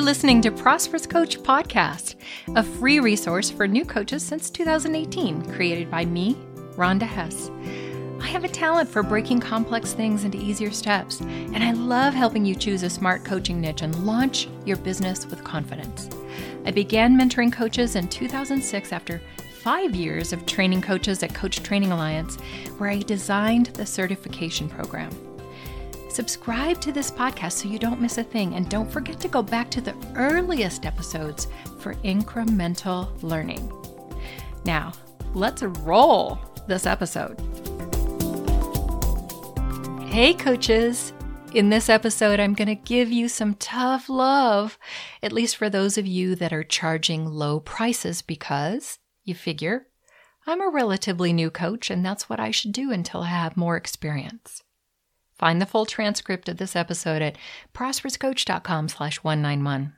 You're listening to Prosperous Coach Podcast, a free resource for new coaches since 2018, created by me, Rhonda Hess. I have a talent for breaking complex things into easier steps, and I love helping you choose a smart coaching niche and launch your business with confidence. I began mentoring coaches in 2006 after five years of training coaches at Coach Training Alliance, where I designed the certification program. Subscribe to this podcast so you don't miss a thing, and don't forget to go back to the earliest episodes for incremental learning. Now, let's roll this episode. Hey, coaches! In this episode, I'm going to give you some tough love, at least for those of you that are charging low prices because you figure I'm a relatively new coach and that's what I should do until I have more experience. Find the full transcript of this episode at prosperouscoach.com slash 191.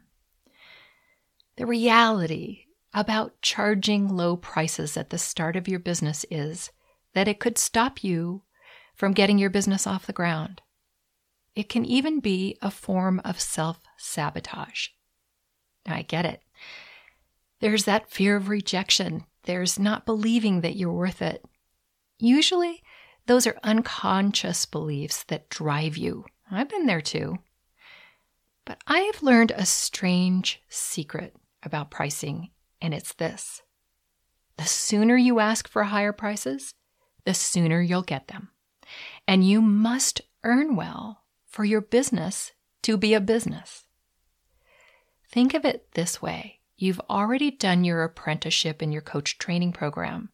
The reality about charging low prices at the start of your business is that it could stop you from getting your business off the ground. It can even be a form of self sabotage. I get it. There's that fear of rejection. There's not believing that you're worth it. Usually, those are unconscious beliefs that drive you. I've been there too. But I have learned a strange secret about pricing, and it's this the sooner you ask for higher prices, the sooner you'll get them. And you must earn well for your business to be a business. Think of it this way You've already done your apprenticeship in your coach training program.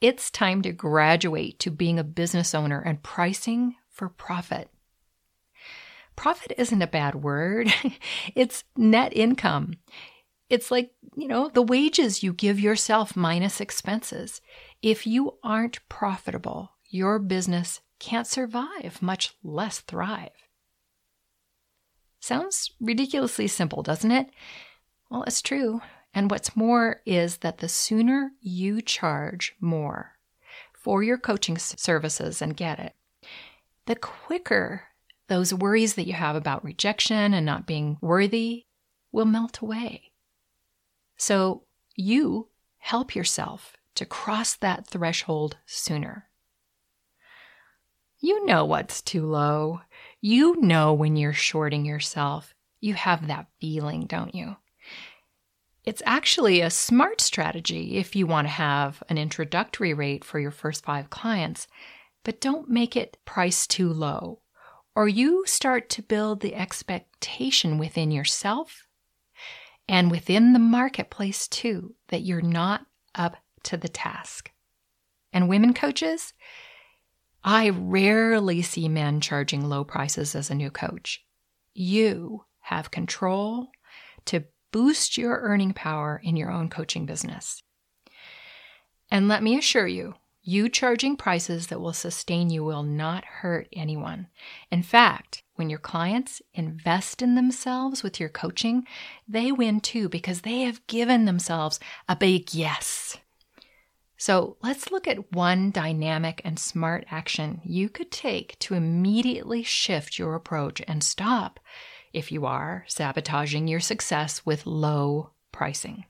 It's time to graduate to being a business owner and pricing for profit. Profit isn't a bad word, it's net income. It's like, you know, the wages you give yourself minus expenses. If you aren't profitable, your business can't survive, much less thrive. Sounds ridiculously simple, doesn't it? Well, it's true. And what's more is that the sooner you charge more for your coaching services and get it, the quicker those worries that you have about rejection and not being worthy will melt away. So you help yourself to cross that threshold sooner. You know what's too low. You know when you're shorting yourself. You have that feeling, don't you? It's actually a smart strategy if you want to have an introductory rate for your first five clients, but don't make it priced too low, or you start to build the expectation within yourself and within the marketplace too that you're not up to the task. And women coaches, I rarely see men charging low prices as a new coach. You have control to boost your earning power in your own coaching business. And let me assure you, you charging prices that will sustain you will not hurt anyone. In fact, when your clients invest in themselves with your coaching, they win too because they have given themselves a big yes. So let's look at one dynamic and smart action you could take to immediately shift your approach and stop if you are sabotaging your success with low pricing.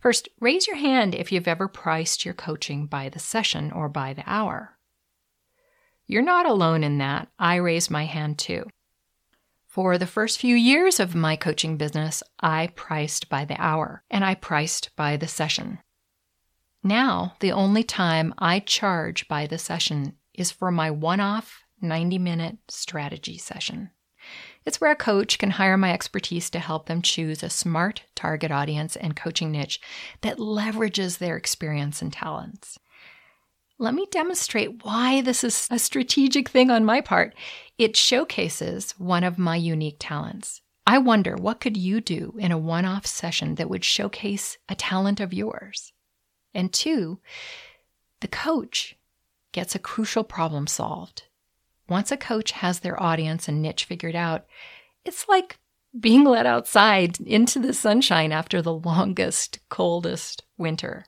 First, raise your hand if you've ever priced your coaching by the session or by the hour. You're not alone in that. I raised my hand too. For the first few years of my coaching business, I priced by the hour and I priced by the session. Now, the only time I charge by the session is for my one off 90 minute strategy session. It's where a coach can hire my expertise to help them choose a smart target audience and coaching niche that leverages their experience and talents. Let me demonstrate why this is a strategic thing on my part. It showcases one of my unique talents. I wonder what could you do in a one-off session that would showcase a talent of yours? And two, the coach gets a crucial problem solved once a coach has their audience and niche figured out, it's like being let outside into the sunshine after the longest, coldest winter.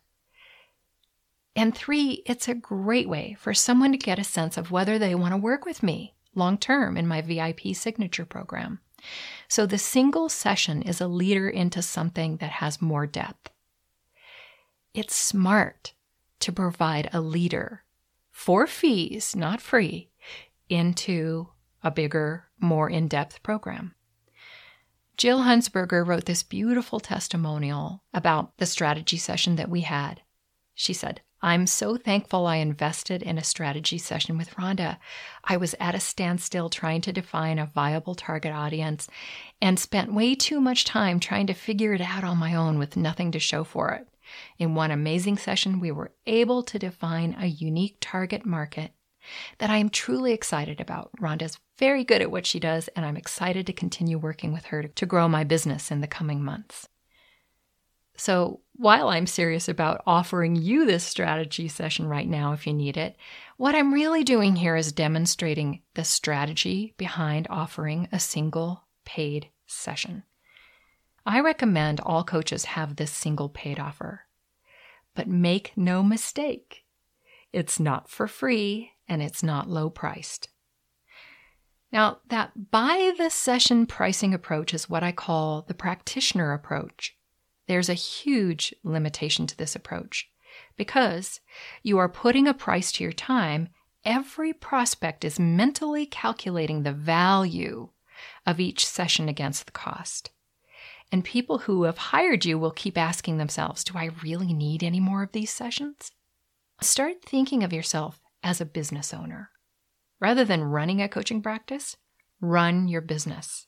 And three, it's a great way for someone to get a sense of whether they want to work with me long term in my VIP signature program. So the single session is a leader into something that has more depth. It's smart to provide a leader for fees, not free, into a bigger, more in depth program. Jill Hunsberger wrote this beautiful testimonial about the strategy session that we had. She said, I'm so thankful I invested in a strategy session with Rhonda. I was at a standstill trying to define a viable target audience and spent way too much time trying to figure it out on my own with nothing to show for it. In one amazing session, we were able to define a unique target market that I am truly excited about. Rhonda's very good at what she does, and I'm excited to continue working with her to grow my business in the coming months. So, while I'm serious about offering you this strategy session right now if you need it, what I'm really doing here is demonstrating the strategy behind offering a single paid session. I recommend all coaches have this single paid offer. But make no mistake, it's not for free and it's not low priced. Now, that by the session pricing approach is what I call the practitioner approach. There's a huge limitation to this approach because you are putting a price to your time. Every prospect is mentally calculating the value of each session against the cost. And people who have hired you will keep asking themselves, Do I really need any more of these sessions? Start thinking of yourself as a business owner. Rather than running a coaching practice, run your business.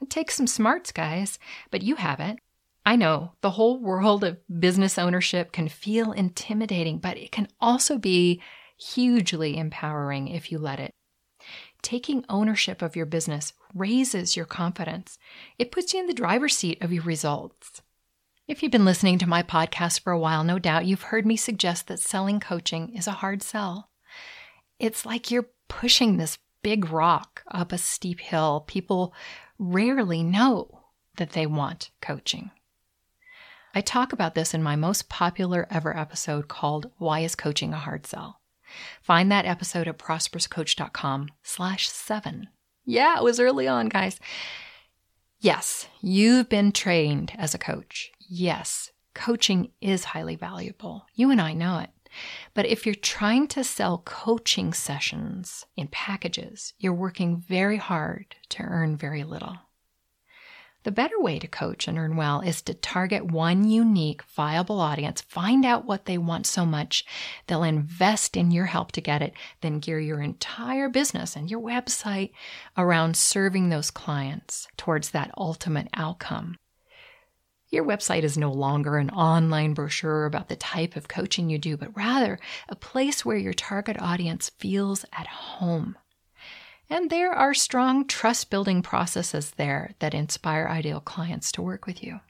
It takes some smarts, guys, but you have it. I know the whole world of business ownership can feel intimidating, but it can also be hugely empowering if you let it. Taking ownership of your business raises your confidence. It puts you in the driver's seat of your results. If you've been listening to my podcast for a while, no doubt you've heard me suggest that selling coaching is a hard sell. It's like you're pushing this big rock up a steep hill. People rarely know that they want coaching. I talk about this in my most popular ever episode called Why is Coaching a Hard Sell? Find that episode at prosperouscoach.com slash seven. Yeah, it was early on, guys. Yes, you've been trained as a coach. Yes, coaching is highly valuable. You and I know it. But if you're trying to sell coaching sessions in packages, you're working very hard to earn very little. The better way to coach and earn well is to target one unique, viable audience, find out what they want so much, they'll invest in your help to get it, then gear your entire business and your website around serving those clients towards that ultimate outcome. Your website is no longer an online brochure about the type of coaching you do, but rather a place where your target audience feels at home. And there are strong trust building processes there that inspire ideal clients to work with you.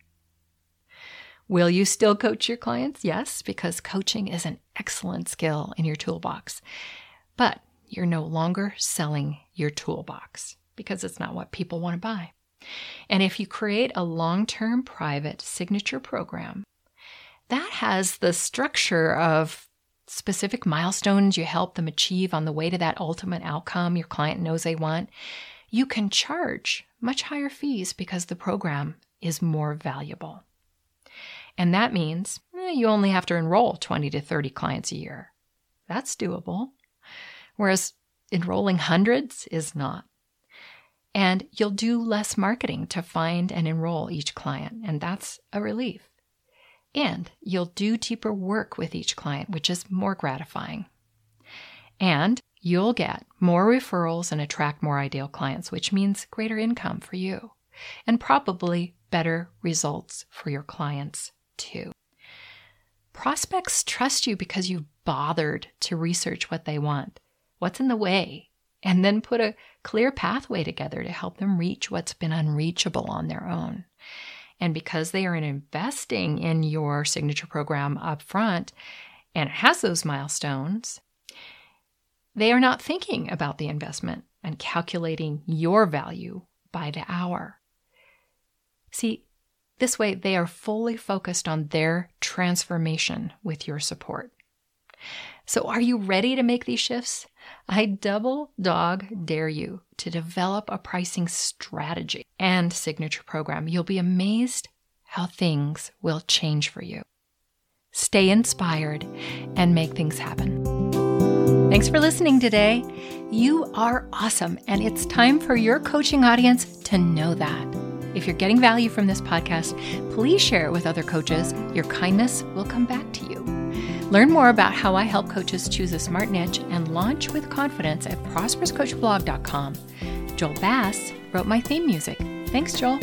Will you still coach your clients? Yes, because coaching is an excellent skill in your toolbox. But you're no longer selling your toolbox because it's not what people want to buy. And if you create a long term private signature program, that has the structure of specific milestones you help them achieve on the way to that ultimate outcome your client knows they want, you can charge much higher fees because the program is more valuable. And that means eh, you only have to enroll 20 to 30 clients a year. That's doable. Whereas enrolling hundreds is not. And you'll do less marketing to find and enroll each client, and that's a relief. And you'll do deeper work with each client, which is more gratifying. And you'll get more referrals and attract more ideal clients, which means greater income for you and probably better results for your clients too. Prospects trust you because you've bothered to research what they want, what's in the way, and then put a clear pathway together to help them reach what's been unreachable on their own. And because they are investing in your signature program up front and it has those milestones, they are not thinking about the investment and calculating your value by the hour. See, this way they are fully focused on their transformation with your support. So, are you ready to make these shifts? I double dog dare you to develop a pricing strategy and signature program. You'll be amazed how things will change for you. Stay inspired and make things happen. Thanks for listening today. You are awesome, and it's time for your coaching audience to know that. If you're getting value from this podcast, please share it with other coaches. Your kindness will come back to you. Learn more about how I help coaches choose a smart niche and launch with confidence at prosperouscoachblog.com. Joel Bass wrote my theme music. Thanks, Joel.